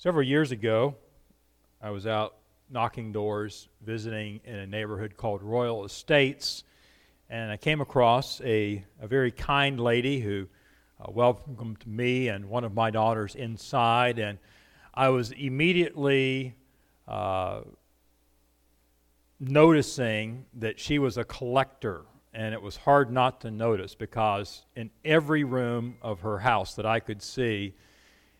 Several years ago, I was out knocking doors, visiting in a neighborhood called Royal Estates, and I came across a, a very kind lady who uh, welcomed me and one of my daughters inside, and I was immediately uh, noticing that she was a collector, and it was hard not to notice because in every room of her house that I could see,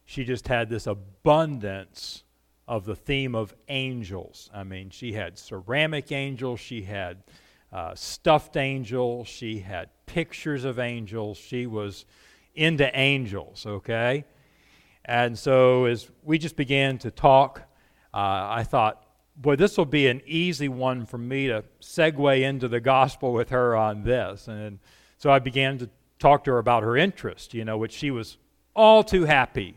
she just had this abundance of the theme of angels. I mean, she had ceramic angels, she had uh, stuffed angels, she had pictures of angels. She was into angels, okay? And so as we just began to talk, uh, I thought, boy, this will be an easy one for me to segue into the gospel with her on this. And so I began to talk to her about her interest, you know, which she was all too happy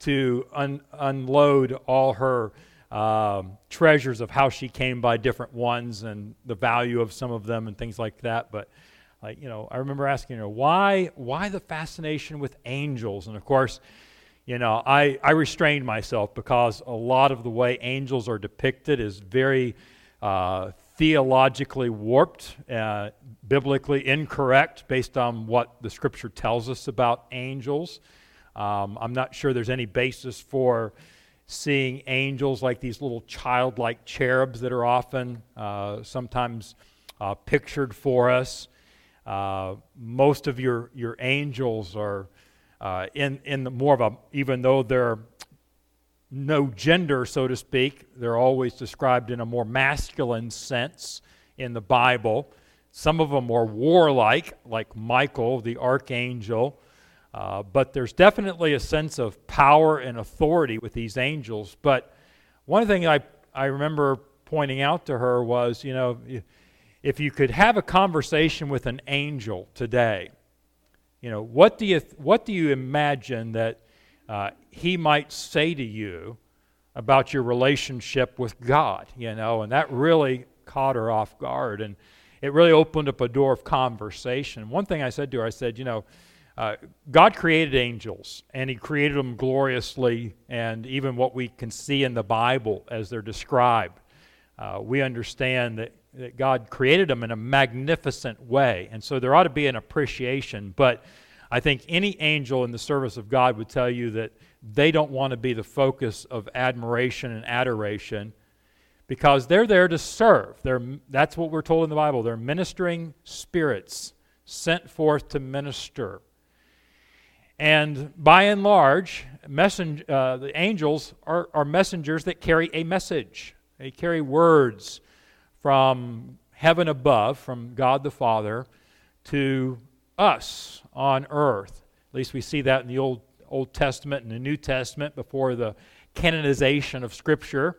to un- unload all her um, treasures of how she came by different ones and the value of some of them and things like that. But like you know, I remember asking her why why the fascination with angels, and of course, you know, I I restrained myself because a lot of the way angels are depicted is very uh, theologically warped, uh, biblically incorrect based on what the Scripture tells us about angels. Um, I'm not sure there's any basis for seeing angels like these little childlike cherubs that are often uh, sometimes uh, pictured for us. Uh, most of your, your angels are uh, in, in the more of a, even though they're no gender, so to speak, they're always described in a more masculine sense in the Bible. Some of them are warlike, like Michael, the archangel. Uh, but there's definitely a sense of power and authority with these angels. But one thing I, I remember pointing out to her was, you know, if you could have a conversation with an angel today, you know, what do you, what do you imagine that uh, he might say to you about your relationship with God? You know, and that really caught her off guard. And it really opened up a door of conversation. One thing I said to her, I said, you know, uh, God created angels, and He created them gloriously, and even what we can see in the Bible as they're described. Uh, we understand that, that God created them in a magnificent way, and so there ought to be an appreciation. But I think any angel in the service of God would tell you that they don't want to be the focus of admiration and adoration because they're there to serve. They're, that's what we're told in the Bible. They're ministering spirits sent forth to minister. And by and large, messen- uh, the angels are, are messengers that carry a message. They carry words from heaven above, from God the Father, to us on earth. At least we see that in the Old, Old Testament and the New Testament before the canonization of Scripture.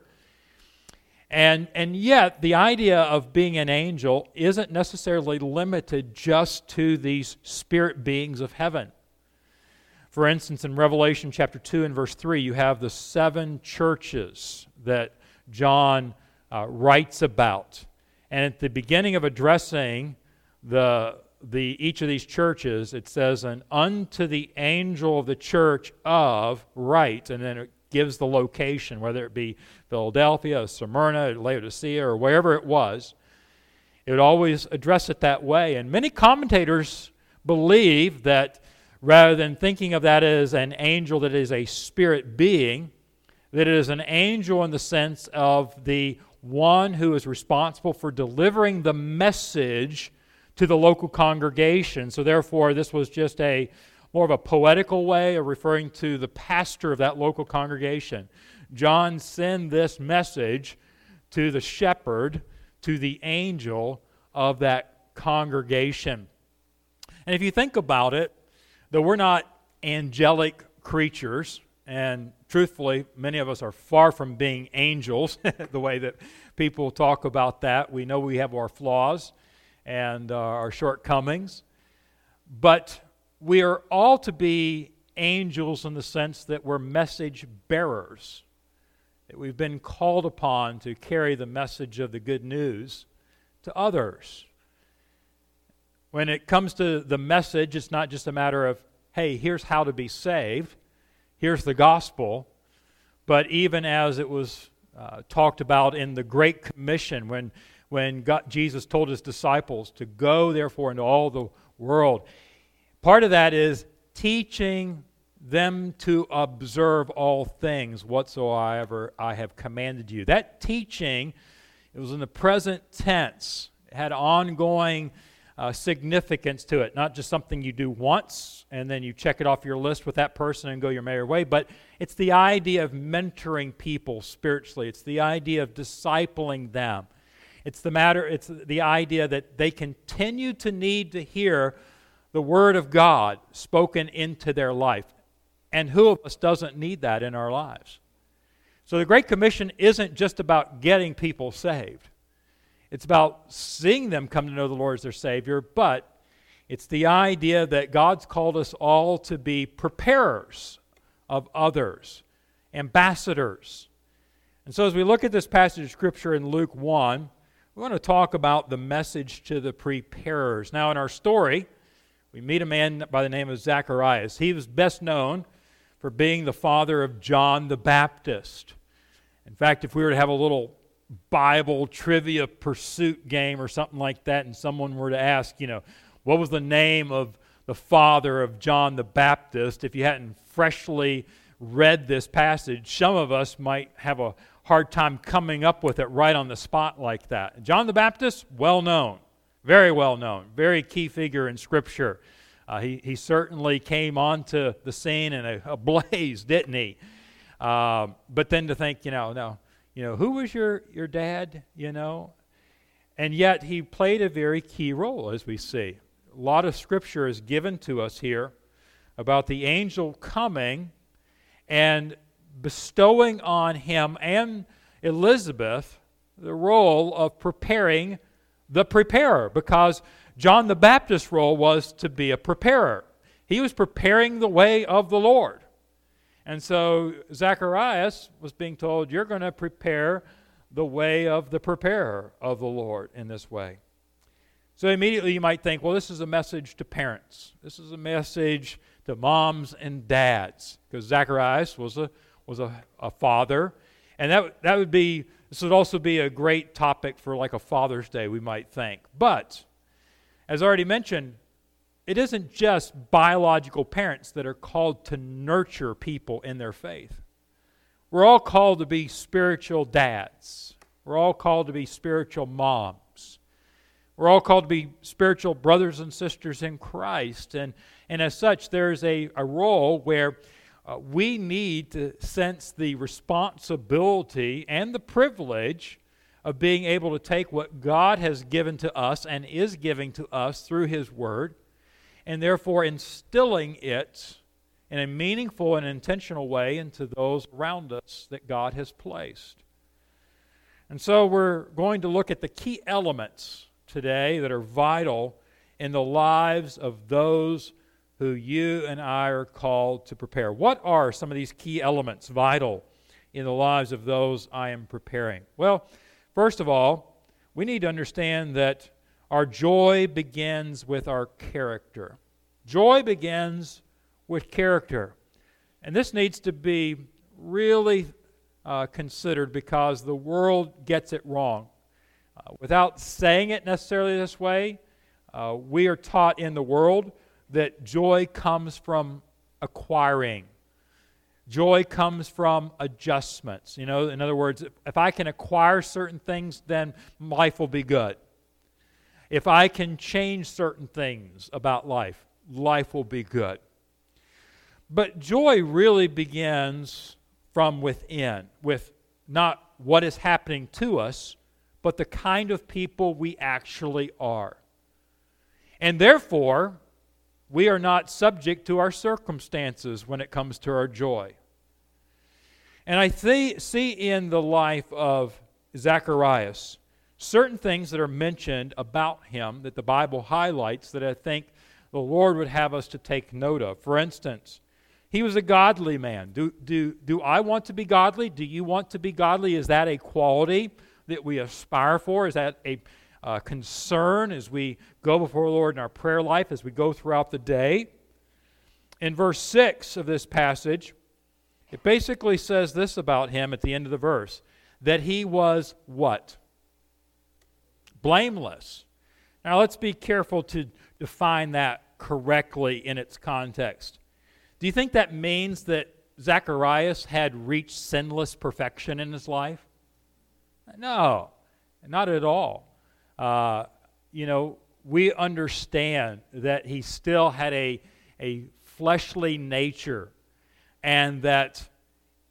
And, and yet, the idea of being an angel isn't necessarily limited just to these spirit beings of heaven. For instance, in Revelation chapter 2 and verse 3, you have the seven churches that John uh, writes about. And at the beginning of addressing the, the, each of these churches, it says, And unto the angel of the church of write. And then it gives the location, whether it be Philadelphia, or Smyrna, Laodicea, or wherever it was. It would always address it that way. And many commentators believe that rather than thinking of that as an angel that is a spirit being, that it is an angel in the sense of the one who is responsible for delivering the message to the local congregation. So, therefore, this was just a more of a poetical way of referring to the pastor of that local congregation. John send this message to the shepherd, to the angel of that congregation. And if you think about it, Though we're not angelic creatures, and truthfully, many of us are far from being angels, the way that people talk about that. We know we have our flaws and uh, our shortcomings, but we are all to be angels in the sense that we're message bearers, that we've been called upon to carry the message of the good news to others. When it comes to the message, it's not just a matter of, hey, here's how to be saved, here's the gospel, but even as it was uh, talked about in the Great Commission when, when God, Jesus told his disciples to go, therefore, into all the world. Part of that is teaching them to observe all things whatsoever I have commanded you. That teaching, it was in the present tense, it had ongoing uh, significance to it, not just something you do once and then you check it off your list with that person and go your merry way, but it's the idea of mentoring people spiritually. It's the idea of discipling them. It's the matter, it's the idea that they continue to need to hear the Word of God spoken into their life. And who of us doesn't need that in our lives? So the Great Commission isn't just about getting people saved, it's about seeing them come to know the Lord as their Savior, but it's the idea that God's called us all to be preparers of others, ambassadors. And so as we look at this passage of Scripture in Luke 1, we want to talk about the message to the preparers. Now, in our story, we meet a man by the name of Zacharias. He was best known for being the father of John the Baptist. In fact, if we were to have a little Bible trivia pursuit game or something like that, and someone were to ask, you know, what was the name of the father of John the Baptist, if you hadn't freshly read this passage, some of us might have a hard time coming up with it right on the spot like that. John the Baptist, well known, very well known, very key figure in Scripture. Uh, he, he certainly came onto the scene in a, a blaze, didn't he? Uh, but then to think, you know, no, you know, who was your, your dad, you know? And yet he played a very key role, as we see. A lot of scripture is given to us here about the angel coming and bestowing on him and Elizabeth the role of preparing the preparer because John the Baptist's role was to be a preparer. He was preparing the way of the Lord. And so Zacharias was being told, You're going to prepare the way of the preparer of the Lord in this way. So immediately you might think, well, this is a message to parents. This is a message to moms and dads. Because Zacharias was a was a, a father. And that that would be this would also be a great topic for like a Father's Day, we might think. But as already mentioned, it isn't just biological parents that are called to nurture people in their faith. We're all called to be spiritual dads. We're all called to be spiritual moms. We're all called to be spiritual brothers and sisters in Christ. And, and as such, there's a, a role where uh, we need to sense the responsibility and the privilege of being able to take what God has given to us and is giving to us through His Word, and therefore instilling it in a meaningful and intentional way into those around us that God has placed. And so we're going to look at the key elements today that are vital in the lives of those who you and I are called to prepare. What are some of these key elements vital in the lives of those I am preparing? Well, First of all, we need to understand that our joy begins with our character. Joy begins with character. And this needs to be really uh, considered because the world gets it wrong. Uh, without saying it necessarily this way, uh, we are taught in the world that joy comes from acquiring. Joy comes from adjustments. You know, in other words, if I can acquire certain things, then life will be good. If I can change certain things about life, life will be good. But joy really begins from within, with not what is happening to us, but the kind of people we actually are. And therefore, we are not subject to our circumstances when it comes to our joy. And I see in the life of Zacharias certain things that are mentioned about him that the Bible highlights that I think the Lord would have us to take note of. For instance, he was a godly man. Do, do, do I want to be godly? Do you want to be godly? Is that a quality that we aspire for? Is that a uh, concern as we go before the Lord in our prayer life, as we go throughout the day? In verse 6 of this passage, It basically says this about him at the end of the verse that he was what? Blameless. Now let's be careful to define that correctly in its context. Do you think that means that Zacharias had reached sinless perfection in his life? No, not at all. Uh, you know, we understand that he still had a, a fleshly nature and that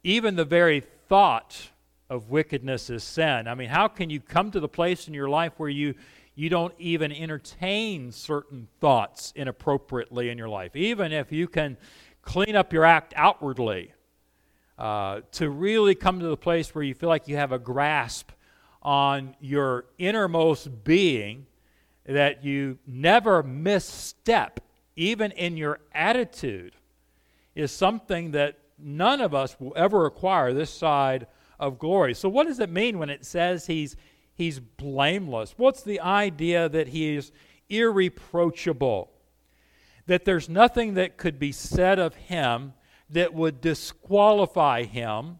even the very thought of wickedness is sin. I mean, how can you come to the place in your life where you you don't even entertain certain thoughts inappropriately in your life, even if you can clean up your act outwardly, uh, to really come to the place where you feel like you have a grasp on your innermost being, that you never misstep, even in your attitude, is something that none of us will ever acquire this side of glory. So, what does it mean when it says he's, he's blameless? What's the idea that he is irreproachable? That there's nothing that could be said of him that would disqualify him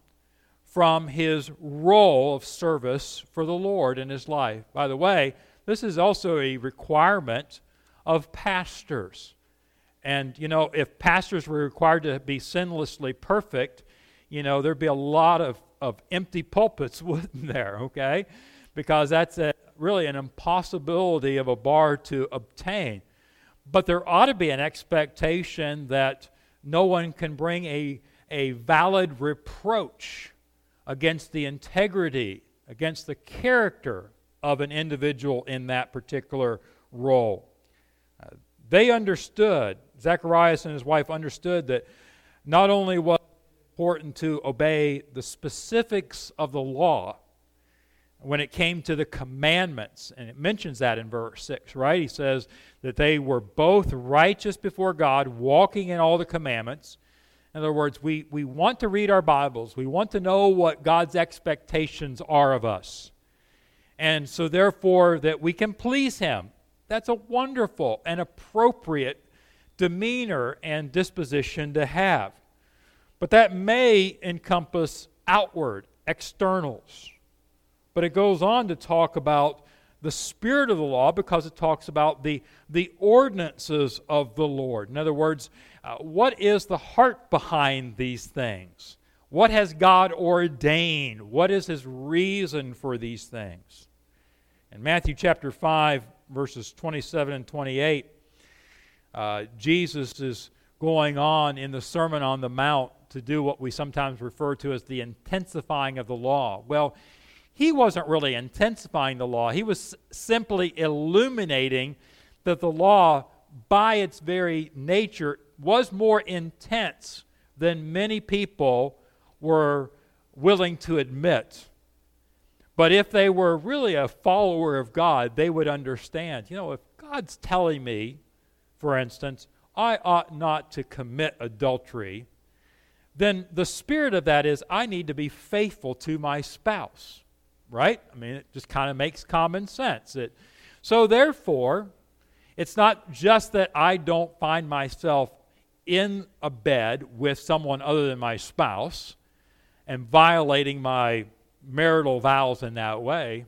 from his role of service for the Lord in his life. By the way, this is also a requirement of pastors. And, you know, if pastors were required to be sinlessly perfect, you know, there'd be a lot of, of empty pulpits, wouldn't there, okay? Because that's a, really an impossibility of a bar to obtain. But there ought to be an expectation that no one can bring a, a valid reproach against the integrity, against the character of an individual in that particular role. Uh, they understood, Zacharias and his wife understood that not only was important to obey the specifics of the law when it came to the commandments, and it mentions that in verse 6, right? He says that they were both righteous before God, walking in all the commandments. In other words, we, we want to read our Bibles. We want to know what God's expectations are of us. And so, therefore, that we can please Him. That's a wonderful and appropriate demeanor and disposition to have. But that may encompass outward, externals. But it goes on to talk about the spirit of the law because it talks about the, the ordinances of the Lord. In other words, uh, what is the heart behind these things? What has God ordained? What is his reason for these things? In Matthew chapter 5, verses 27 and 28, uh, Jesus is going on in the Sermon on the Mount to do what we sometimes refer to as the intensifying of the law. Well, he wasn't really intensifying the law, he was simply illuminating that the law, by its very nature, was more intense than many people were willing to admit. But if they were really a follower of God, they would understand. You know, if God's telling me, for instance, I ought not to commit adultery, then the spirit of that is I need to be faithful to my spouse right? I mean, it just kind of makes common sense. It, so, therefore, it's not just that I don't find myself in a bed with someone other than my spouse and violating my marital vows in that way,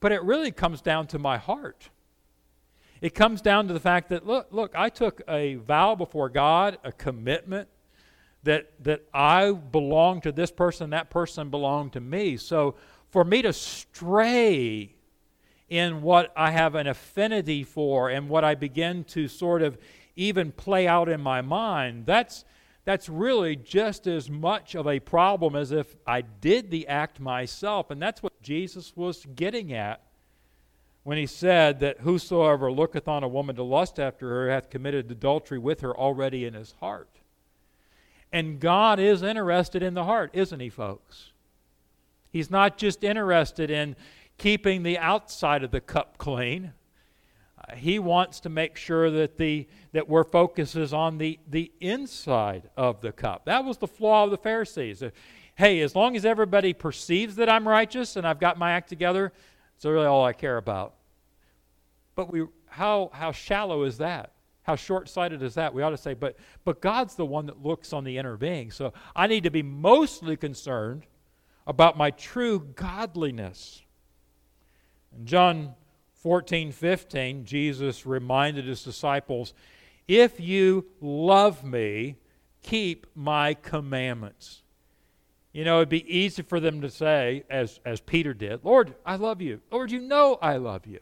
but it really comes down to my heart. It comes down to the fact that look, look, I took a vow before God, a commitment that that I belong to this person, that person belonged to me. So for me to stray in what I have an affinity for and what I begin to sort of even play out in my mind, that's, that's really just as much of a problem as if I did the act myself. And that's what Jesus was getting at when he said that whosoever looketh on a woman to lust after her hath committed adultery with her already in his heart. And God is interested in the heart, isn't he, folks? He's not just interested in keeping the outside of the cup clean. Uh, he wants to make sure that the that we're focuses on the the inside of the cup. That was the flaw of the Pharisees. Uh, hey, as long as everybody perceives that I'm righteous and I've got my act together, it's really all I care about. But we how how shallow is that? How short-sighted is that? We ought to say, but but God's the one that looks on the inner being. So I need to be mostly concerned about my true godliness. In John 14, 15, Jesus reminded his disciples, If you love me, keep my commandments. You know, it'd be easy for them to say, as, as Peter did, Lord, I love you. Lord, you know I love you.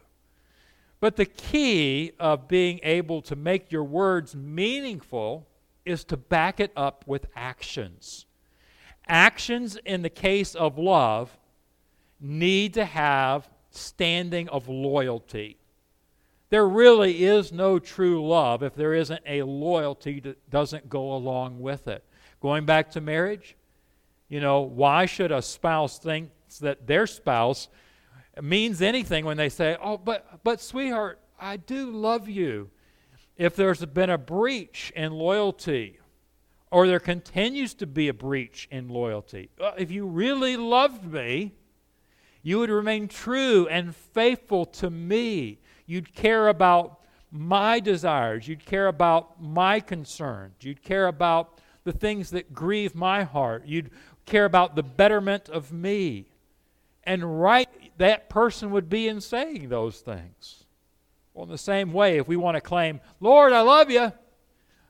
But the key of being able to make your words meaningful is to back it up with actions. Actions in the case of love need to have standing of loyalty. There really is no true love if there isn't a loyalty that doesn't go along with it. Going back to marriage, you know, why should a spouse think that their spouse means anything when they say, "Oh, but but sweetheart, I do love you." If there's been a breach in loyalty, or there continues to be a breach in loyalty, if you really loved me, you would remain true and faithful to me. You'd care about my desires. You'd care about my concerns. You'd care about the things that grieve my heart. You'd care about the betterment of me. And right that person would be in saying those things. Well, in the same way, if we want to claim, Lord, I love you,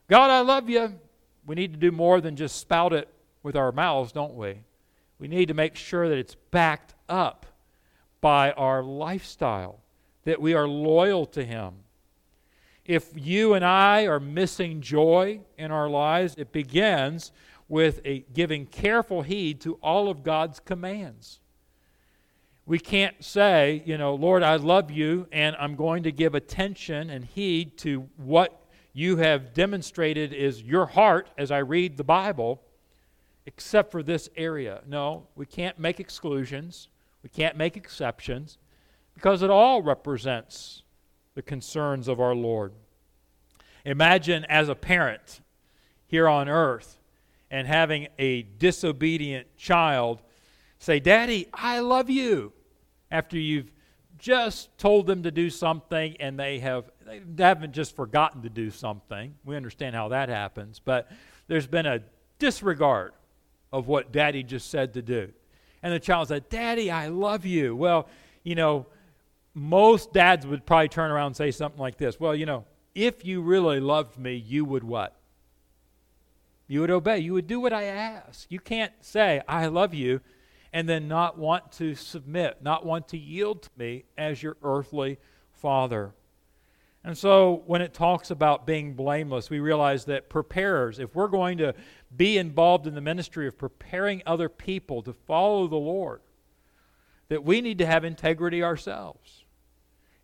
God, I love you, we need to do more than just spout it with our mouths, don't we? We need to make sure that it's backed up by our lifestyle, that we are loyal to Him. If you and I are missing joy in our lives, it begins with giving careful heed to all of God's commands. We can't say, you know, Lord, I love you, and I'm going to give attention and heed to what you have demonstrated is your heart as I read the Bible, except for this area. No, we can't make exclusions, we can't make exceptions, because it all represents the concerns of our Lord. Imagine as a parent here on earth and having a disobedient child say, Daddy, I love you, after you've just told them to do something and they have they haven't just forgotten to do something. We understand how that happens, but there's been a disregard of what daddy just said to do. And the child said, Daddy, I love you. Well, you know, most dads would probably turn around and say something like this Well, you know, if you really loved me, you would what? You would obey. You would do what I ask. You can't say, I love you, and then not want to submit, not want to yield to me as your earthly father. And so when it talks about being blameless, we realize that preparers, if we're going to be involved in the ministry of preparing other people to follow the Lord, that we need to have integrity ourselves.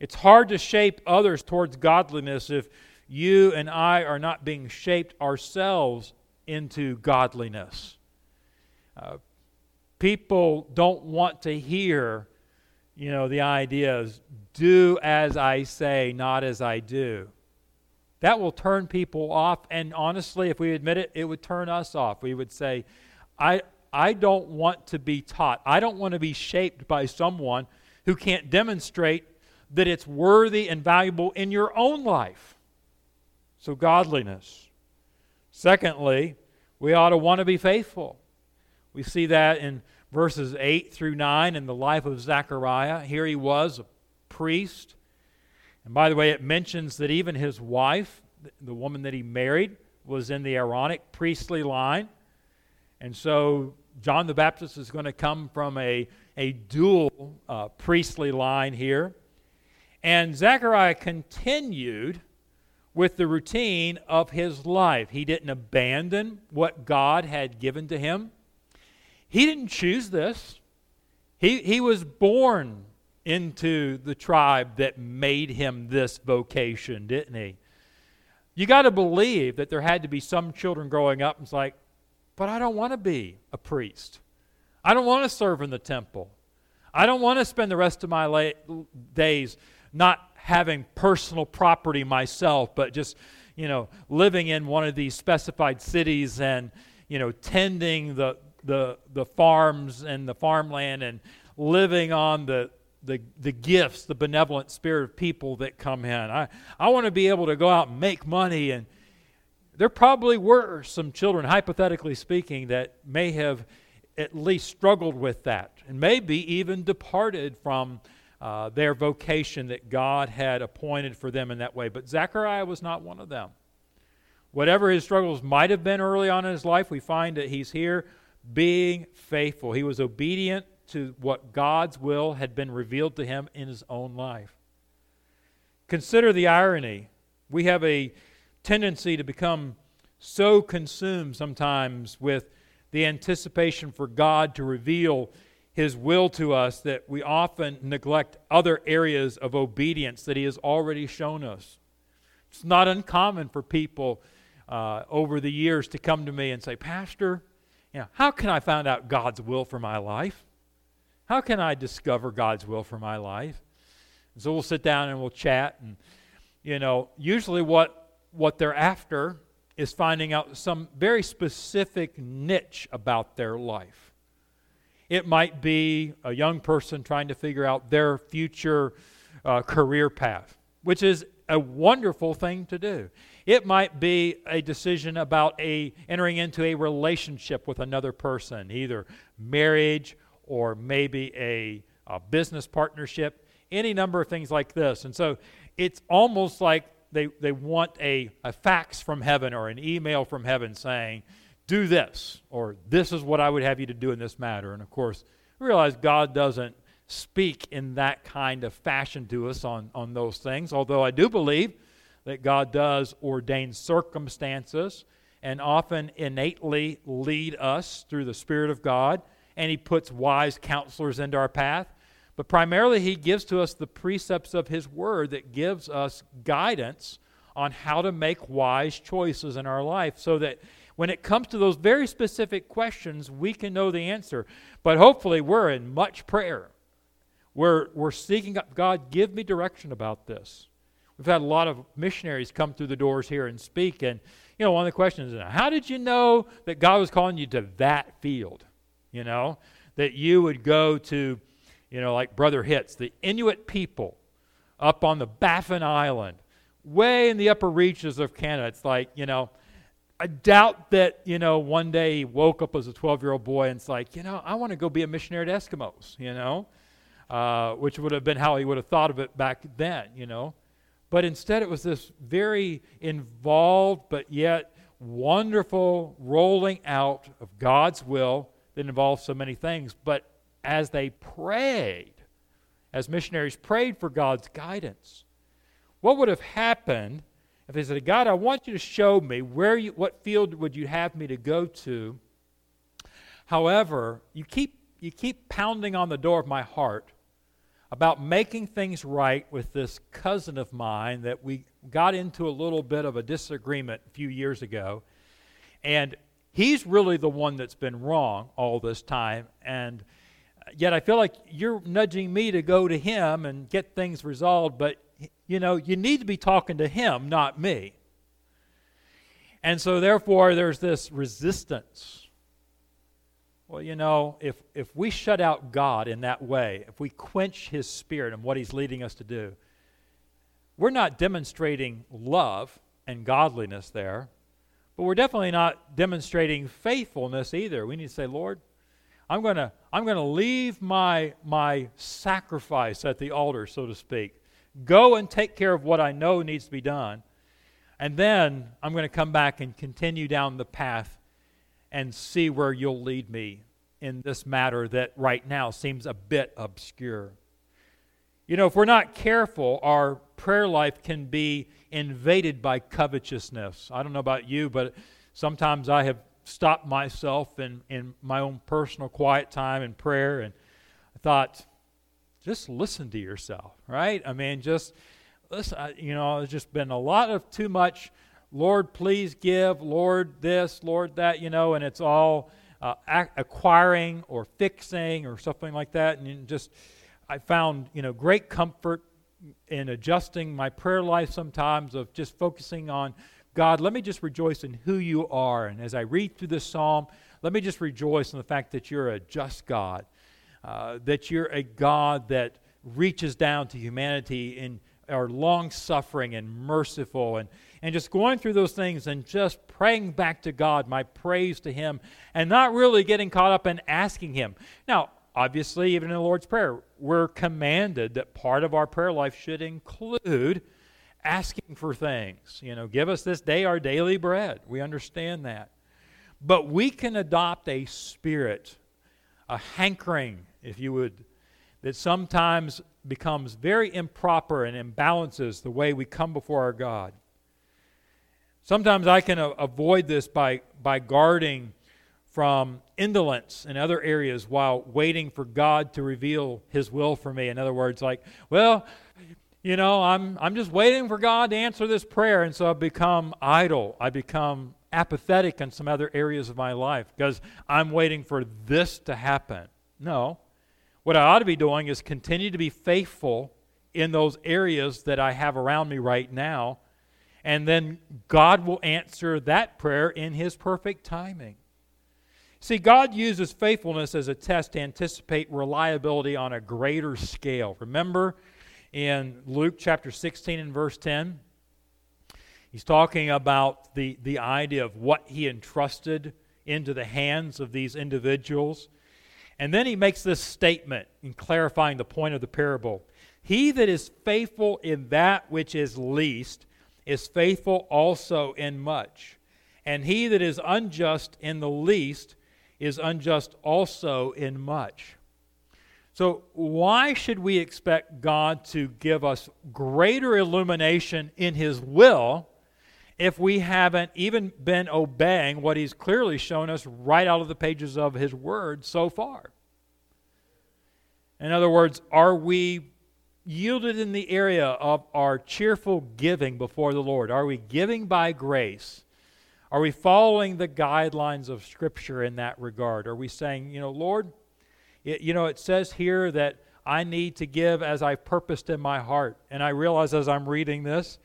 It's hard to shape others towards godliness if you and I are not being shaped ourselves into godliness. Uh, people don't want to hear, you know, the idea is do as I say, not as I do. That will turn people off. And honestly, if we admit it, it would turn us off. We would say, I, I don't want to be taught. I don't want to be shaped by someone who can't demonstrate that it's worthy and valuable in your own life. So, godliness. Secondly, we ought to want to be faithful. We see that in verses 8 through 9 in the life of Zechariah. Here he was, a priest. And by the way, it mentions that even his wife, the woman that he married, was in the Aaronic priestly line. And so John the Baptist is going to come from a, a dual uh, priestly line here. And Zechariah continued with the routine of his life. He didn't abandon what God had given to him. He didn't choose this. He, he was born into the tribe that made him this vocation, didn't he? You got to believe that there had to be some children growing up and it's like, but I don't want to be a priest. I don't want to serve in the temple. I don't want to spend the rest of my la- days not having personal property myself, but just, you know, living in one of these specified cities and, you know, tending the, the, the farms and the farmland and living on the, the, the gifts, the benevolent spirit of people that come in. I, I want to be able to go out and make money. And there probably were some children, hypothetically speaking, that may have at least struggled with that and maybe even departed from uh, their vocation that God had appointed for them in that way. But Zechariah was not one of them. Whatever his struggles might have been early on in his life, we find that he's here being faithful. He was obedient to what God's will had been revealed to him in his own life. Consider the irony. We have a tendency to become so consumed sometimes with the anticipation for God to reveal his will to us that we often neglect other areas of obedience that he has already shown us. It's not uncommon for people uh, over the years to come to me and say, Pastor, you know, how can I find out God's will for my life? How can I discover God's will for my life? And so we'll sit down and we'll chat. And, you know, usually what, what they're after is finding out some very specific niche about their life. It might be a young person trying to figure out their future uh, career path, which is a wonderful thing to do. It might be a decision about a entering into a relationship with another person, either marriage or maybe a, a business partnership, any number of things like this. And so it's almost like they, they want a, a fax from heaven or an email from heaven saying, do this, or this is what I would have you to do in this matter. And of course, realize God doesn't speak in that kind of fashion to us on, on those things, although I do believe that God does ordain circumstances and often innately lead us through the Spirit of God and He puts wise counselors into our path. But primarily, He gives to us the precepts of His Word that gives us guidance on how to make wise choices in our life so that when it comes to those very specific questions, we can know the answer. But hopefully, we're in much prayer. We're, we're seeking up God, give me direction about this. We've had a lot of missionaries come through the doors here and speak. And, you know, one of the questions is, how did you know that God was calling you to that field? you know, that you would go to, you know, like Brother Hits, the Inuit people up on the Baffin Island, way in the upper reaches of Canada. It's like, you know, I doubt that, you know, one day he woke up as a 12 year old boy and it's like, you know, I want to go be a missionary to Eskimos, you know, uh, which would have been how he would have thought of it back then, you know. But instead, it was this very involved but yet wonderful rolling out of God's will that involved so many things. But as they prayed, as missionaries prayed for God's guidance, what would have happened if they said, God, I want you to show me where you, what field would you have me to go to? However, you keep, you keep pounding on the door of my heart about making things right with this cousin of mine that we got into a little bit of a disagreement a few years ago. And He's really the one that's been wrong all this time. And yet I feel like you're nudging me to go to him and get things resolved, but you know, you need to be talking to him, not me. And so therefore there's this resistance. Well, you know, if if we shut out God in that way, if we quench his spirit and what he's leading us to do, we're not demonstrating love and godliness there. But we're definitely not demonstrating faithfulness either. We need to say, Lord, I'm going to I'm going to leave my my sacrifice at the altar, so to speak. Go and take care of what I know needs to be done. And then I'm going to come back and continue down the path and see where you'll lead me in this matter that right now seems a bit obscure. You know, if we're not careful, our prayer life can be invaded by covetousness. I don't know about you, but sometimes I have stopped myself in, in my own personal quiet time and prayer and I thought, just listen to yourself, right? I mean, just listen, you know, there's just been a lot of too much, Lord, please give, Lord, this, Lord, that, you know, and it's all uh, acquiring or fixing or something like that. And just, I found, you know, great comfort in adjusting my prayer life sometimes of just focusing on God, let me just rejoice in who you are. And as I read through this psalm, let me just rejoice in the fact that you're a just God, uh, that you're a God that reaches down to humanity and are long suffering and merciful and, and just going through those things and just praying back to God, my praise to Him, and not really getting caught up in asking Him. Now, obviously, even in the Lord's Prayer, we're commanded that part of our prayer life should include asking for things. You know, give us this day our daily bread. We understand that. But we can adopt a spirit, a hankering, if you would, that sometimes becomes very improper and imbalances the way we come before our God. Sometimes I can a- avoid this by, by guarding from indolence in other areas while waiting for God to reveal His will for me. In other words, like, well, you know, I'm, I'm just waiting for God to answer this prayer. And so I become idle. I become apathetic in some other areas of my life because I'm waiting for this to happen. No. What I ought to be doing is continue to be faithful in those areas that I have around me right now. And then God will answer that prayer in His perfect timing. See, God uses faithfulness as a test to anticipate reliability on a greater scale. Remember in Luke chapter 16 and verse 10? He's talking about the, the idea of what he entrusted into the hands of these individuals. And then he makes this statement in clarifying the point of the parable He that is faithful in that which is least is faithful also in much. And he that is unjust in the least is unjust also in much. So, why should we expect God to give us greater illumination in His will if we haven't even been obeying what He's clearly shown us right out of the pages of His Word so far? In other words, are we yielded in the area of our cheerful giving before the Lord? Are we giving by grace? Are we following the guidelines of Scripture in that regard? Are we saying, you know, Lord, it, you know, it says here that I need to give as I purposed in my heart. And I realize as I'm reading this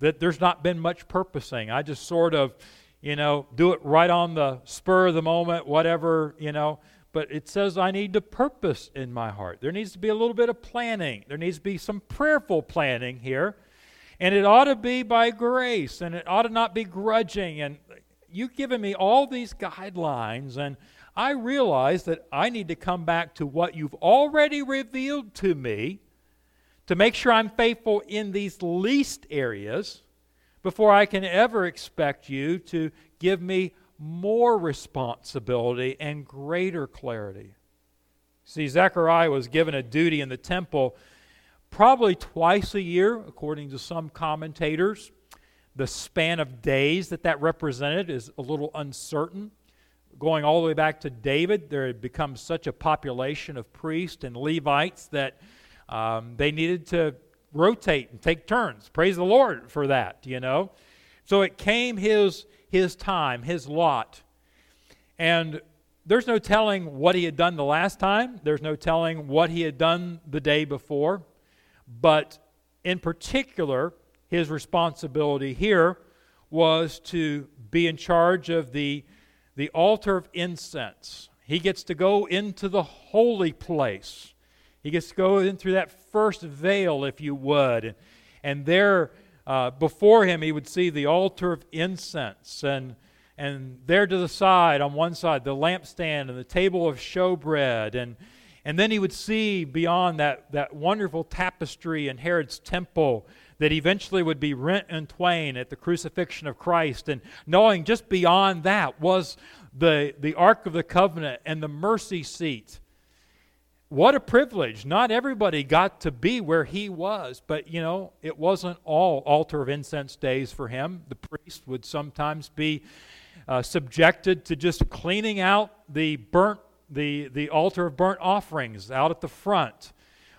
that there's not been much purposing. I just sort of, you know, do it right on the spur of the moment, whatever, you know. But it says I need to purpose in my heart. There needs to be a little bit of planning. There needs to be some prayerful planning here. And it ought to be by grace, and it ought to not be grudging. And you've given me all these guidelines, and I realize that I need to come back to what you've already revealed to me to make sure I'm faithful in these least areas before I can ever expect you to give me more responsibility and greater clarity. See, Zechariah was given a duty in the temple probably twice a year, according to some commentators. The span of days that that represented is a little uncertain going all the way back to David, there had become such a population of priests and Levites that um, they needed to rotate and take turns. Praise the Lord for that, you know. So it came his his time, his lot. And there's no telling what he had done the last time. There's no telling what he had done the day before. But in particular, his responsibility here was to be in charge of the the altar of incense. He gets to go into the holy place. He gets to go in through that first veil, if you would. And, and there, uh, before him, he would see the altar of incense. And, and there to the side, on one side, the lampstand and the table of showbread. And, and then he would see beyond that, that wonderful tapestry in Herod's temple that eventually would be rent in twain at the crucifixion of Christ. And knowing just beyond that was the, the Ark of the Covenant and the mercy seat. What a privilege. Not everybody got to be where he was, but you know, it wasn't all altar of incense days for him. The priest would sometimes be uh, subjected to just cleaning out the burnt the, the altar of burnt offerings out at the front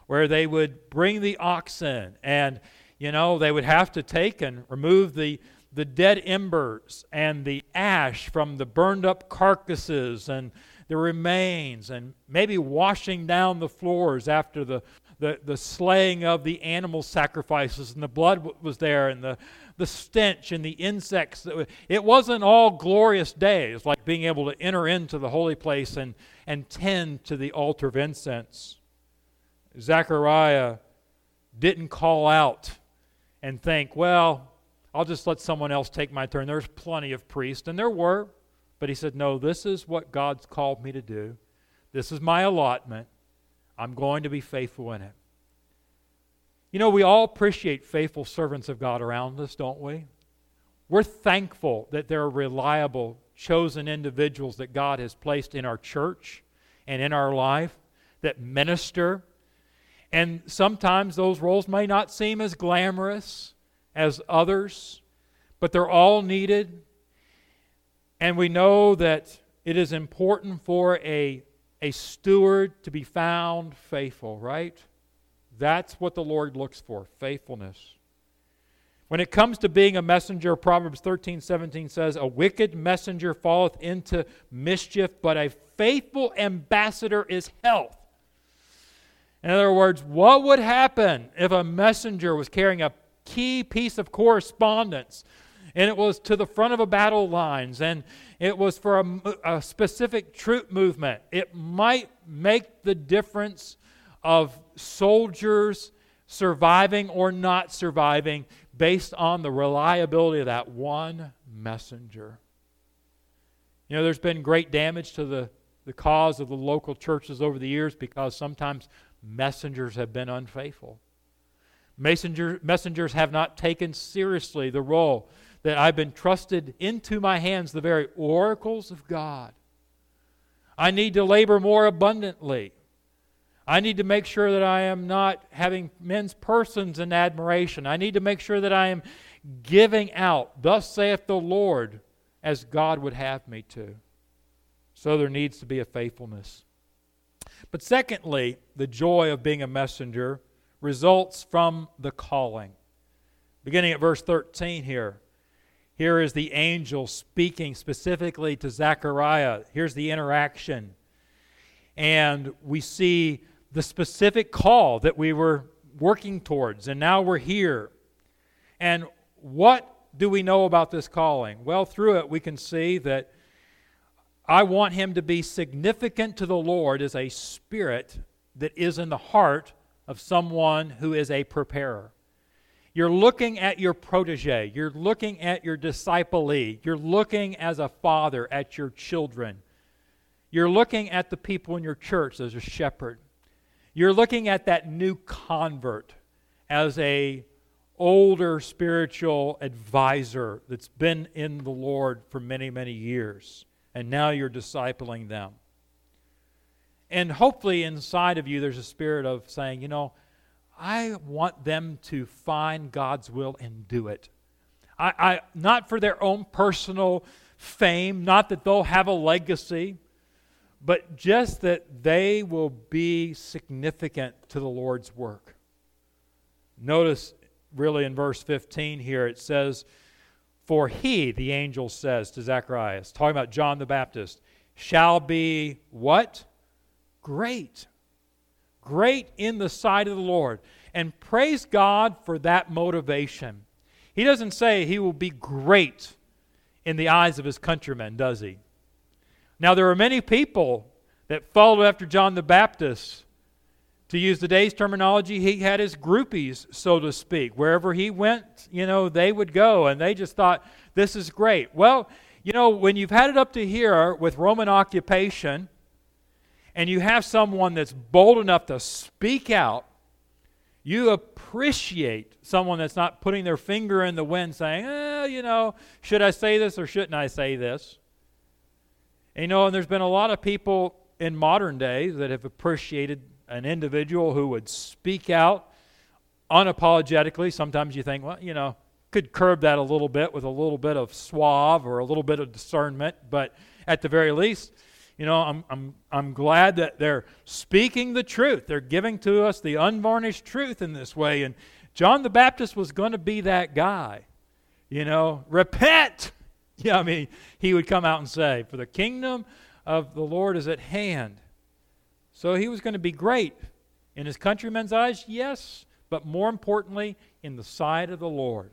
where they would bring the oxen and you know, they would have to take and remove the, the dead embers and the ash from the burned up carcasses and the remains, and maybe washing down the floors after the, the, the slaying of the animal sacrifices, and the blood was there, and the, the stench and the insects. It wasn't all glorious days like being able to enter into the holy place and, and tend to the altar of incense. Zechariah didn't call out and think, well, I'll just let someone else take my turn. There's plenty of priests, and there were. But he said, no, this is what God's called me to do. This is my allotment. I'm going to be faithful in it. You know, we all appreciate faithful servants of God around us, don't we? We're thankful that there are reliable, chosen individuals that God has placed in our church and in our life that minister. And sometimes those roles may not seem as glamorous as others, but they're all needed. And we know that it is important for a, a steward to be found faithful, right? That's what the Lord looks for faithfulness. When it comes to being a messenger, Proverbs 13, 17 says, A wicked messenger falleth into mischief, but a faithful ambassador is health. In other words, what would happen if a messenger was carrying a key piece of correspondence and it was to the front of a battle lines and it was for a, a specific troop movement? It might make the difference of soldiers surviving or not surviving based on the reliability of that one messenger. You know, there's been great damage to the, the cause of the local churches over the years because sometimes messengers have been unfaithful. Messenger, messengers have not taken seriously the role that I've been trusted into my hands, the very oracles of God. I need to labor more abundantly. I need to make sure that I am not having men's persons in admiration. I need to make sure that I am giving out, thus saith the Lord, as God would have me to. So there needs to be a faithfulness. But secondly, the joy of being a messenger results from the calling. Beginning at verse 13 here. Here is the angel speaking specifically to Zechariah. Here's the interaction. And we see the specific call that we were working towards, and now we're here. And what do we know about this calling? Well, through it, we can see that I want him to be significant to the Lord as a spirit that is in the heart of someone who is a preparer. You're looking at your protege, you're looking at your disciplee, you're looking as a father at your children, you're looking at the people in your church as a shepherd. You're looking at that new convert as a older spiritual advisor that's been in the Lord for many, many years, and now you're discipling them. And hopefully, inside of you, there's a spirit of saying, you know, I want them to find God's will and do it. I, I, not for their own personal fame, not that they'll have a legacy, but just that they will be significant to the Lord's work. Notice, really, in verse 15 here, it says, For he, the angel says to Zacharias, talking about John the Baptist, shall be what? Great. Great in the sight of the Lord. And praise God for that motivation. He doesn't say he will be great in the eyes of his countrymen, does he? Now, there are many people that followed after John the Baptist. To use today's terminology, he had his groupies, so to speak. Wherever he went, you know, they would go, and they just thought, this is great. Well, you know, when you've had it up to here with Roman occupation, and you have someone that's bold enough to speak out, you appreciate someone that's not putting their finger in the wind saying, eh, you know, should I say this or shouldn't I say this? And, you know, and there's been a lot of people in modern days that have appreciated an individual who would speak out unapologetically. Sometimes you think, well, you know, could curb that a little bit with a little bit of suave or a little bit of discernment, but at the very least, you know, I'm, I'm, I'm glad that they're speaking the truth. They're giving to us the unvarnished truth in this way. And John the Baptist was going to be that guy. You know, repent Yeah, I mean, he would come out and say, For the kingdom of the Lord is at hand. So he was going to be great in his countrymen's eyes, yes, but more importantly, in the sight of the Lord.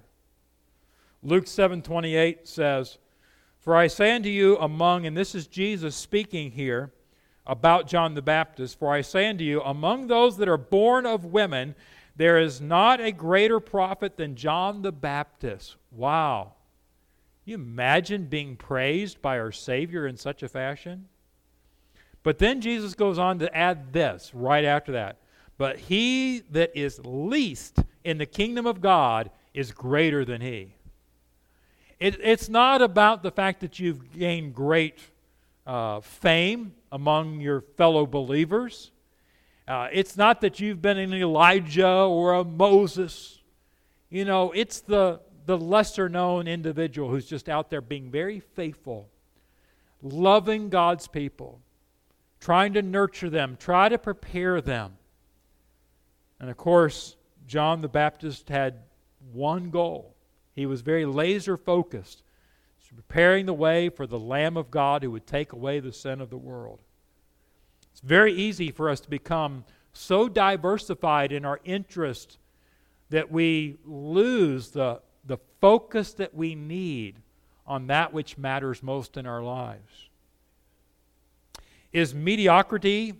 Luke 7:28 says, "For I say unto you among and this is Jesus speaking here, about John the Baptist, For I say unto you, among those that are born of women, there is not a greater prophet than John the Baptist. Wow. You imagine being praised by our Savior in such a fashion? But then Jesus goes on to add this right after that. But he that is least in the kingdom of God is greater than he. It, it's not about the fact that you've gained great uh, fame among your fellow believers. Uh, it's not that you've been an Elijah or a Moses. You know, it's the, the lesser known individual who's just out there being very faithful, loving God's people, trying to nurture them, try to prepare them. And of course, John the Baptist had one goal. He was very laser focused, preparing the way for the Lamb of God who would take away the sin of the world. It's very easy for us to become so diversified in our interest that we lose the, the focus that we need on that which matters most in our lives. Is mediocrity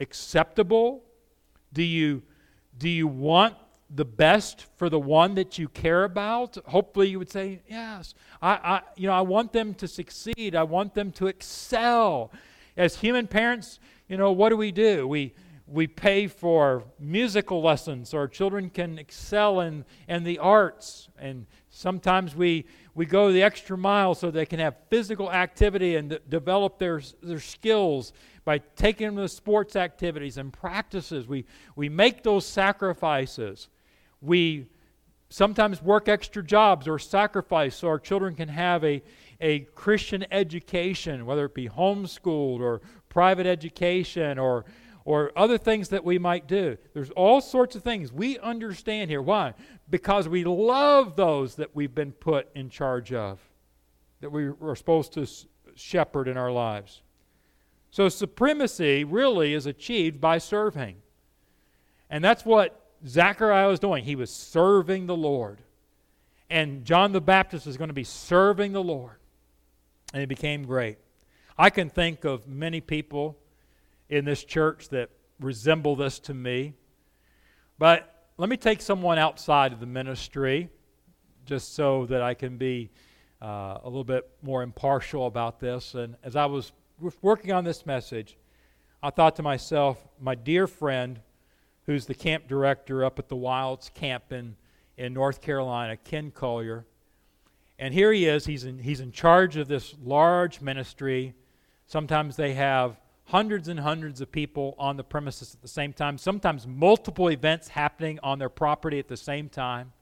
acceptable? Do you, do you want the best for the one that you care about? Hopefully, you would say, Yes. I, I, you know, I want them to succeed, I want them to excel. As human parents, you know, what do we do? We, we pay for musical lessons so our children can excel in, in the arts. And sometimes we, we go the extra mile so they can have physical activity and d- develop their, their skills by taking them to sports activities and practices. We, we make those sacrifices. We sometimes work extra jobs or sacrifice so our children can have a, a Christian education, whether it be homeschooled or private education or, or other things that we might do. There's all sorts of things we understand here. Why? Because we love those that we've been put in charge of, that we are supposed to shepherd in our lives. So, supremacy really is achieved by serving. And that's what Zechariah was doing. He was serving the Lord. And John the Baptist was going to be serving the Lord. And he became great. I can think of many people in this church that resemble this to me. But let me take someone outside of the ministry just so that I can be uh, a little bit more impartial about this. And as I was working on this message, I thought to myself, my dear friend, who's the camp director up at the Wilds camp in, in North Carolina, Ken Collier. And here he is, he's in, he's in charge of this large ministry Sometimes they have hundreds and hundreds of people on the premises at the same time, sometimes multiple events happening on their property at the same time.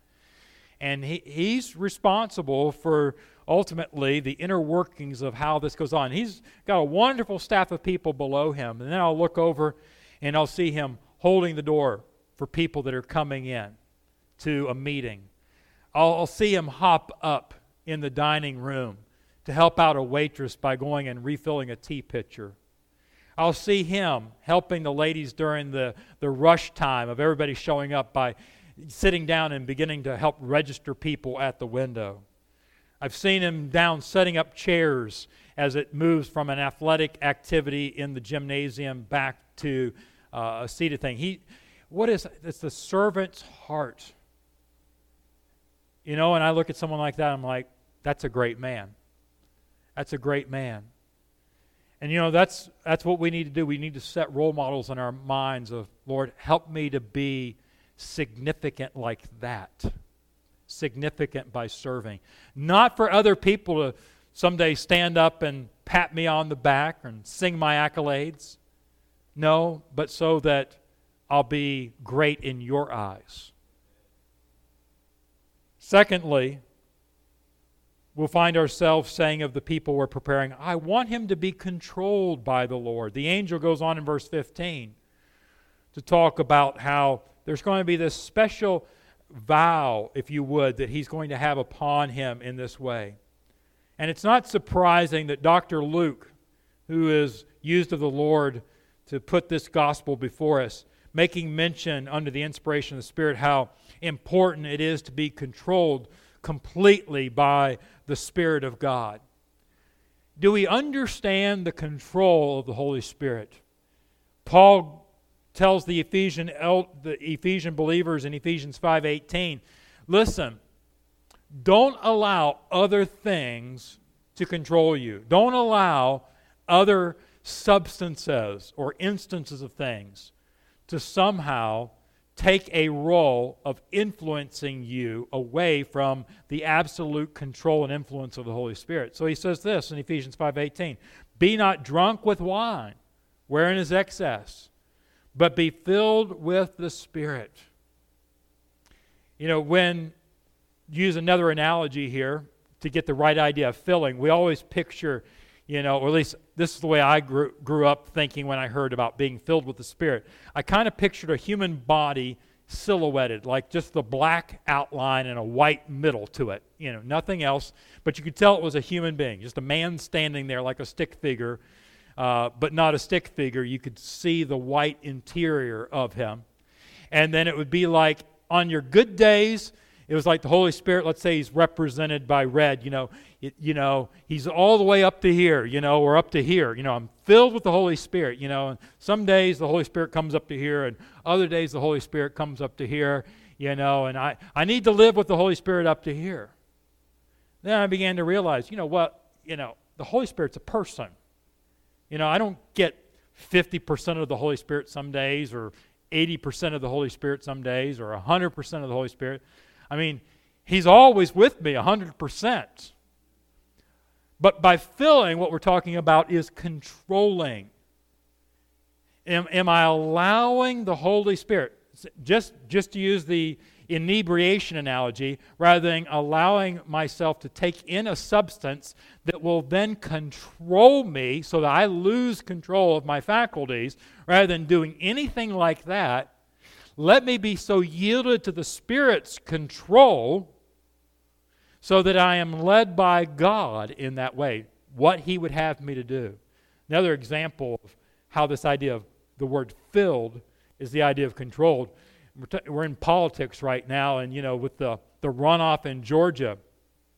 And he, he's responsible for ultimately the inner workings of how this goes on. He's got a wonderful staff of people below him. And then I'll look over and I'll see him holding the door for people that are coming in to a meeting. I'll, I'll see him hop up in the dining room to help out a waitress by going and refilling a tea pitcher. I'll see him helping the ladies during the, the rush time of everybody showing up by sitting down and beginning to help register people at the window. I've seen him down setting up chairs as it moves from an athletic activity in the gymnasium back to uh, a seated thing. He, what is it's the servant's heart. You know, and I look at someone like that, I'm like, that's a great man. That's a great man. And you know, that's that's what we need to do. We need to set role models in our minds of, Lord, help me to be significant like that. Significant by serving. Not for other people to someday stand up and pat me on the back and sing my accolades. No, but so that I'll be great in your eyes. Secondly, we'll find ourselves saying of the people we're preparing, I want him to be controlled by the Lord. The angel goes on in verse 15 to talk about how there's going to be this special vow, if you would, that he's going to have upon him in this way. And it's not surprising that Dr. Luke, who is used of the Lord to put this gospel before us, making mention under the inspiration of the Spirit how important it is to be controlled completely by the Spirit of God. do we understand the control of the Holy Spirit? Paul tells the Ephesian, the Ephesian believers in Ephesians 5:18, listen, don't allow other things to control you. Don't allow other substances or instances of things to somehow take a role of influencing you away from the absolute control and influence of the Holy Spirit. So he says this in Ephesians 5:18, "Be not drunk with wine, wherein is excess, but be filled with the Spirit." You know, when use another analogy here to get the right idea of filling, we always picture you know, or at least this is the way I grew, grew up thinking when I heard about being filled with the Spirit. I kind of pictured a human body silhouetted, like just the black outline and a white middle to it, you know, nothing else. But you could tell it was a human being, just a man standing there like a stick figure, uh, but not a stick figure. You could see the white interior of him. And then it would be like on your good days, it was like the Holy Spirit, let's say he's represented by red, you know, it, you know, he's all the way up to here, you know, or up to here. You know, I'm filled with the Holy Spirit, you know, and some days the Holy Spirit comes up to here, and other days the Holy Spirit comes up to here, you know, and I, I need to live with the Holy Spirit up to here. Then I began to realize, you know what, you know, the Holy Spirit's a person. You know, I don't get 50% of the Holy Spirit some days, or 80% of the Holy Spirit some days, or 100% of the Holy Spirit. I mean, He's always with me 100%. But by filling, what we're talking about is controlling. Am, am I allowing the Holy Spirit, just, just to use the inebriation analogy, rather than allowing myself to take in a substance that will then control me so that I lose control of my faculties, rather than doing anything like that, let me be so yielded to the Spirit's control so that I am led by God in that way, what He would have me to do. Another example of how this idea of the word filled is the idea of controlled. We're, t- we're in politics right now, and you know, with the, the runoff in Georgia,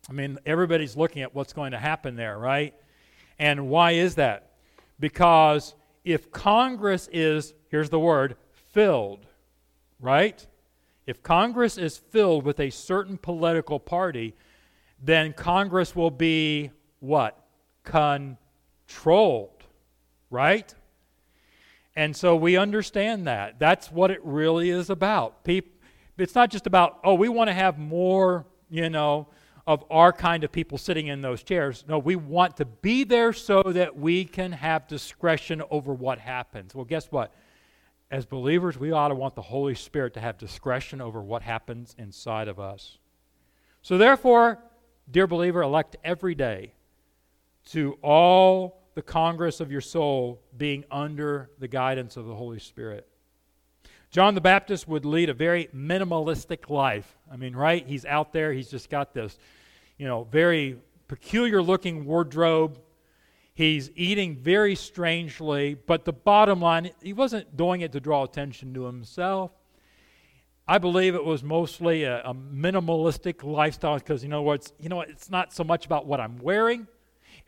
I mean, everybody's looking at what's going to happen there, right? And why is that? Because if Congress is, here's the word, filled, right? If Congress is filled with a certain political party, then Congress will be what? Controlled, right? And so we understand that. That's what it really is about. People, it's not just about, oh, we want to have more, you know, of our kind of people sitting in those chairs. No, we want to be there so that we can have discretion over what happens. Well, guess what? As believers, we ought to want the Holy Spirit to have discretion over what happens inside of us. So, therefore, dear believer, elect every day to all the Congress of your soul being under the guidance of the Holy Spirit. John the Baptist would lead a very minimalistic life. I mean, right? He's out there, he's just got this, you know, very peculiar looking wardrobe. He's eating very strangely, but the bottom line, he wasn't doing it to draw attention to himself. I believe it was mostly a, a minimalistic lifestyle because you know what? You know? It's not so much about what I'm wearing.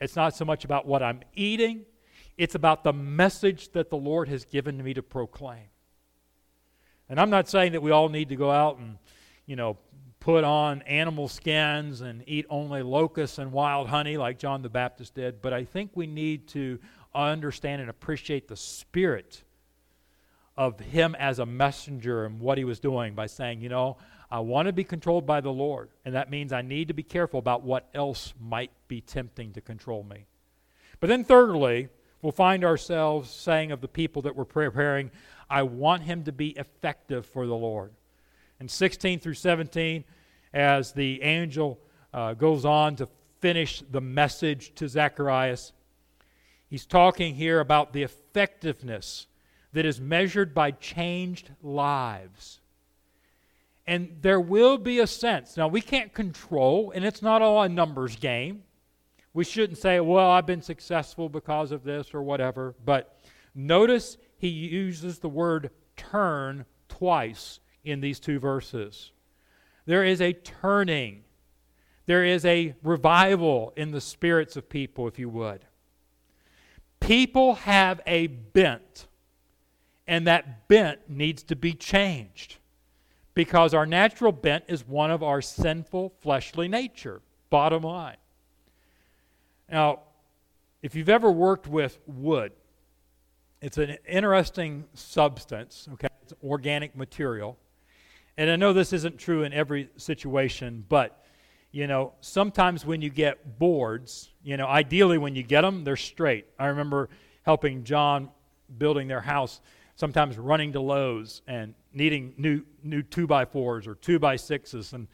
It's not so much about what I'm eating. It's about the message that the Lord has given me to proclaim. And I'm not saying that we all need to go out and, you know, put on animal skins and eat only locusts and wild honey like John the Baptist did, but I think we need to understand and appreciate the spirit of him as a messenger and what he was doing by saying, you know, I want to be controlled by the Lord, and that means I need to be careful about what else might be tempting to control me. But then, thirdly, we'll find ourselves saying of the people that we're preparing, I want him to be effective for the Lord. In 16 through 17, as the angel uh, goes on to finish the message to Zacharias, he's talking here about the effectiveness that is measured by changed lives. And there will be a sense. Now, we can't control, and it's not all a numbers game. We shouldn't say, well, I've been successful because of this or whatever. But notice he uses the word turn twice in these two verses. There is a turning There is a revival in the spirits of people, if you would. People have a bent, and that bent needs to be changed because our natural bent is one of our sinful fleshly nature, bottom line. Now, if you've ever worked with wood, it's an interesting substance, okay? It's organic material. And I know this isn't true in every situation, but you know, sometimes when you get boards, you know, ideally when you get them, they're straight. I remember helping John building their house, sometimes running to Lowe's and needing new new two by fours or two by sixes. And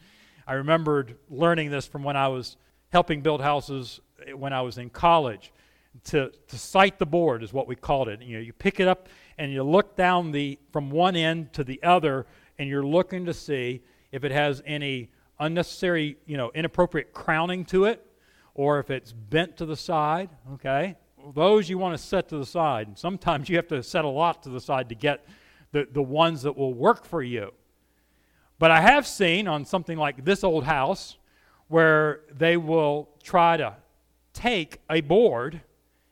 I remembered learning this from when I was helping build houses eh, when I was in college. To, to sight the board is what we called it. You know, you pick it up and you look down the from one end to the other, and you're looking to see if it has any unnecessary, you know, inappropriate crowning to it, or if it's bent to the side. Okay, those you want to set to the side. And sometimes you have to set a lot to the side to get the, the ones that will work for you. But I have seen on something like this old house where they will try to take a board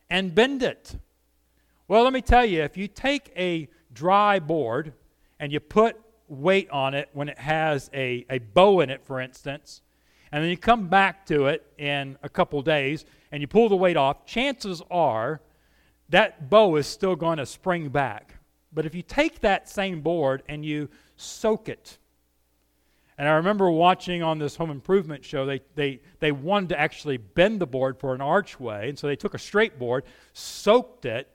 and bend it. Well, let me tell you, if you take a dry board and you put weight on it when it has a, a bow in it, for instance, and then you come back to it in a couple days and you pull the weight off, chances are that bow is still going to spring back. But if you take that same board and you soak it, and I remember watching on this home improvement show, they, they, they wanted to actually bend the board for an archway. And so they took a straight board, soaked it,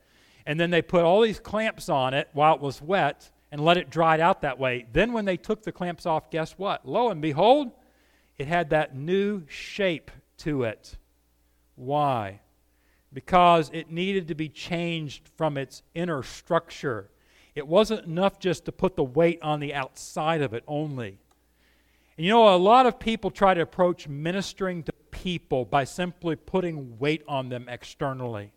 and then they put all these clamps on it while it was wet and let it dry out that way. Then when they took the clamps off, guess what? Lo and behold, it had that new shape to it. Why? Because it needed to be changed from its inner structure. It wasn't enough just to put the weight on the outside of it only. And you know, a lot of people try to approach ministering to people by simply putting weight on them externally.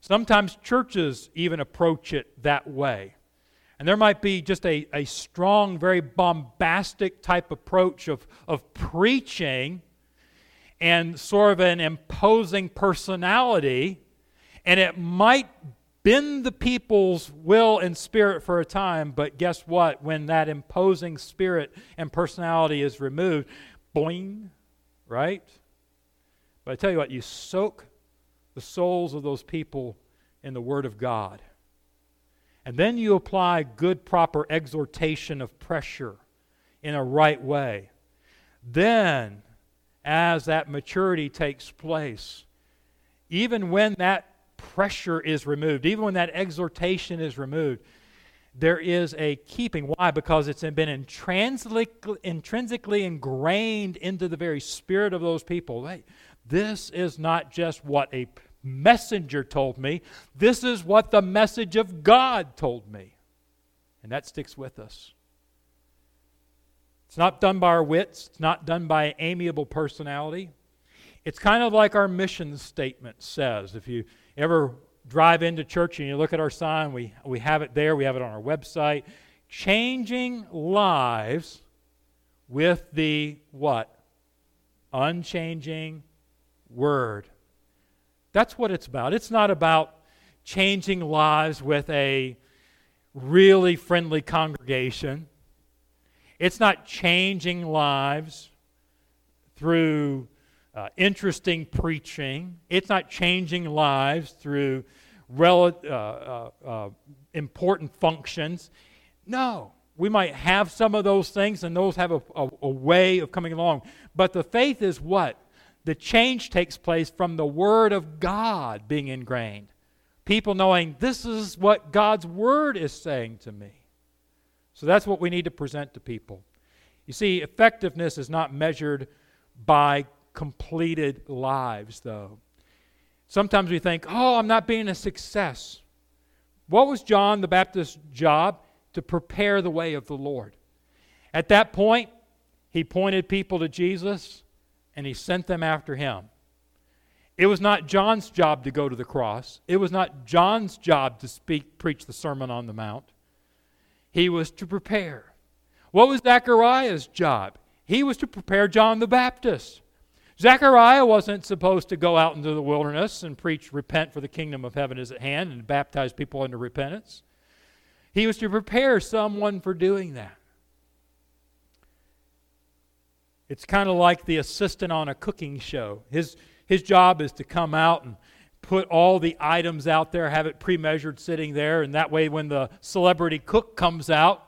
Sometimes churches even approach it that way. And there might be just a, a strong, very bombastic type approach of, of preaching and sort of an imposing personality. And it might bend the people's will and spirit for a time, but guess what? When that imposing spirit and personality is removed, boing, right? But I tell you what, you soak the souls of those people in the Word of God. And then you apply good, proper exhortation of pressure in a right way. Then, as that maturity takes place, even when that pressure is removed, even when that exhortation is removed, there is a keeping. Why? Because it's been intrinsically, ingrained into the very spirit of those people. Hey, this is not just what a messenger told me, this is what the message of God told me. And that sticks with us. It's not done by our wits, it's not done by amiable personality. It's kind of like our mission statement says. If you ever drive into church and you look at our sign, we, we have it there, we have it on our website. Changing lives with the what? Unchanging word. That's what it's about. It's not about changing lives with a really friendly congregation. It's not changing lives through uh, interesting preaching. It's not changing lives through rel- uh, uh, uh, important functions. No. We might have some of those things, and those have a, a, a way of coming along. But the faith is what? The change takes place from the Word of God being ingrained. People knowing this is what God's Word is saying to me. So that's what we need to present to people. You see, effectiveness is not measured by completed lives, though. Sometimes we think, oh, I'm not being a success. What was John the Baptist's job? To prepare the way of the Lord. At that point, he pointed people to Jesus and he sent them after him. It was not John's job to go to the cross. It was not John's job to speak, preach the Sermon on the Mount. He was to prepare. What was Zechariah's job? He was to prepare John the Baptist. Zechariah wasn't supposed to go out into the wilderness and preach, Repent, for the kingdom of heaven is at hand, and baptize people into repentance. He was to prepare someone for doing that. It's kind of like the assistant on a cooking show. His, his job is to come out and put all the items out there, have it pre measured sitting there, and that way when the celebrity cook comes out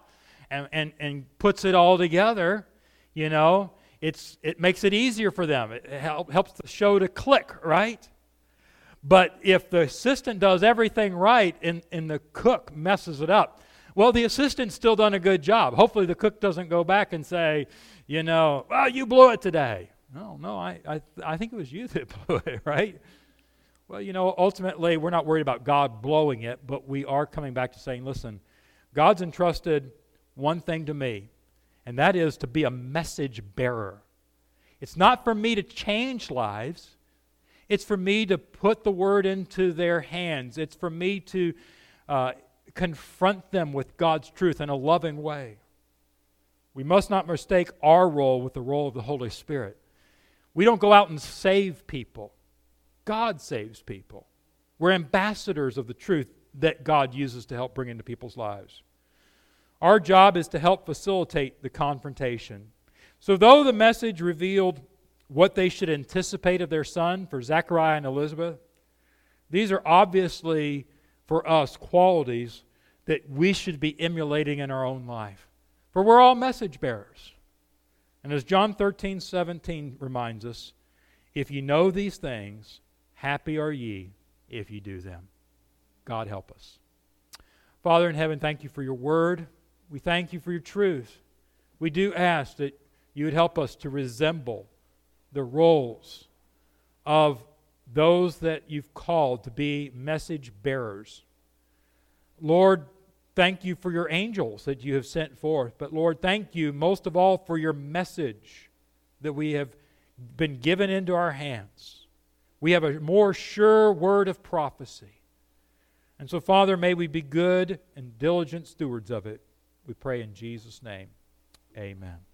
and, and, and puts it all together, you know, it's, it makes it easier for them. It help, helps the show to click, right? But if the assistant does everything right and, and the cook messes it up, well, the assistant's still done a good job. Hopefully, the cook doesn't go back and say, you know, well, you blew it today. No, no, I, I, I think it was you that blew it, right? Well, you know, ultimately, we're not worried about God blowing it, but we are coming back to saying, listen, God's entrusted one thing to me, and that is to be a message bearer. It's not for me to change lives, it's for me to put the word into their hands, it's for me to uh, confront them with God's truth in a loving way. We must not mistake our role with the role of the Holy Spirit. We don't go out and save people, God saves people. We're ambassadors of the truth that God uses to help bring into people's lives. Our job is to help facilitate the confrontation. So, though the message revealed what they should anticipate of their son for Zechariah and Elizabeth, these are obviously for us qualities that we should be emulating in our own life. For we're all message bearers. And as John 13, 17 reminds us, if you know these things, happy are ye if you do them. God help us. Father in heaven, thank you for your word. We thank you for your truth. We do ask that you would help us to resemble the roles of those that you've called to be message bearers. Lord, Thank you for your angels that you have sent forth. But Lord, thank you most of all for your message that we have been given into our hands. We have a more sure word of prophecy. And so, Father, may we be good and diligent stewards of it. We pray in Jesus' name. Amen.